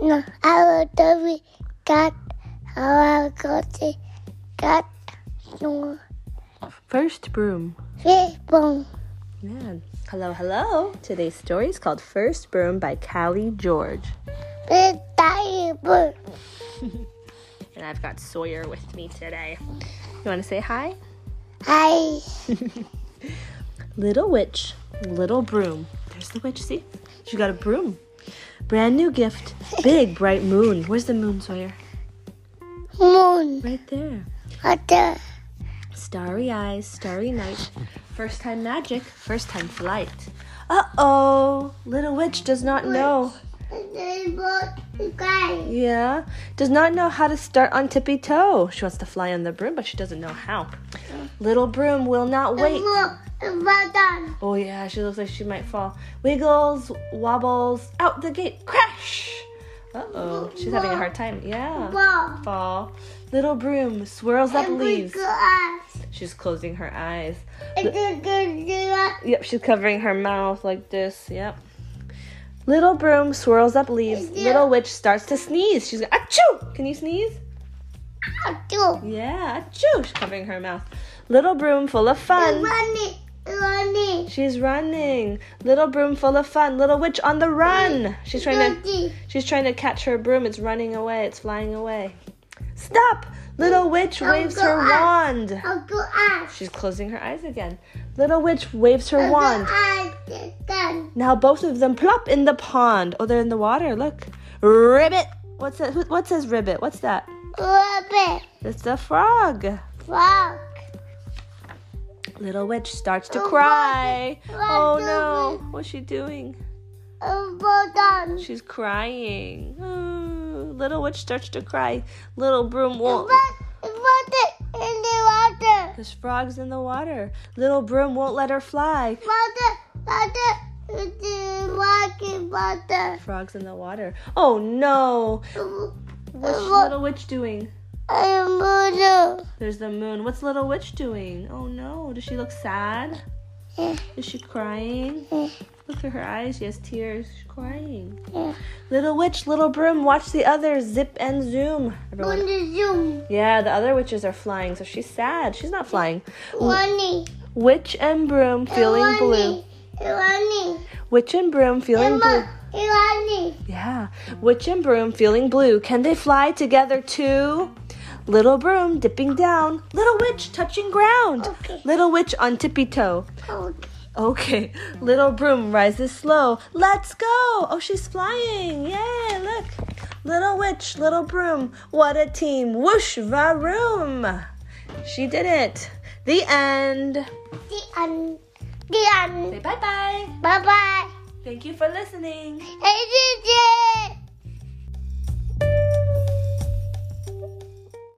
No, I will do it. Got, I will go to got, no, First broom. First broom. Yeah. Hello, hello. Today's story is called First Broom by Callie George. Fish tiny bird. And I've got Sawyer with me today. You want to say hi? Hi. Little witch, little broom. There's the witch, see? She got a broom. Brand new gift. Big, bright moon. Where's the moon, Sawyer? Moon. Right there. Water. Starry eyes, starry night. First time magic, first time flight. Uh oh. Little witch does not know. Guy. Yeah. Does not know how to start on tippy toe. She wants to fly on the broom, but she doesn't know how. Little broom will not wait. Oh yeah, she looks like she might fall. Wiggles, wobbles, out the gate, crash. Uh oh, she's having a hard time. Yeah. Fall. Little broom swirls up leaves. She's closing her eyes. It's a good do Yep, she's covering her mouth like this. Yep. Little broom swirls up leaves. Little witch starts to sneeze. She's going, achoo! Can you sneeze? do. Yeah, achoo! She's covering her mouth. Little broom full of fun. Running. Running. She's running. Little broom full of fun. Little witch on the run. She's trying to. she's trying to catch her broom. It's running away. It's flying away. Stop! Little witch waves her wand. She's closing her eyes again. Little witch waves her wand. Now both of them plop in the pond. Oh, they're in the water. Look. Ribbit. What's that? Who, what says ribbit? What's that? Ribbit. It's a frog. Frog. Little witch starts to Oh, cry. Oh no. What's she doing? Button. She's crying. Little witch starts to cry. Little broom won't. Put it in the water. There's frogs in the water. Little broom won't let her fly. Butter. It's walking butter. Frogs in the water. Oh no. What's What? little witch doing? I'm. There's the moon. What's little witch doing? Oh no. Does she look sad? Yeah. Is she crying? Look at her eyes. She has tears. She's crying. Little witch, little broom, watch the others zip and zoom. Everyone. zoom. Yeah, the other witches are flying, so she's sad. She's not flying. Running. Witch and broom feeling blue. Witch and broom feeling blue. Yeah. Witch and broom feeling blue. Can they fly together too? Little broom dipping down. Little witch touching ground. Okay. Little witch on tippy toe. Okay. Okay. Little broom rises slow. Let's go. Oh, she's flying. Yay, look. Little witch, little broom. What a team. Whoosh, varoom. She did it. The end. The end. The end. Say bye bye. Bye bye. Thank you for listening.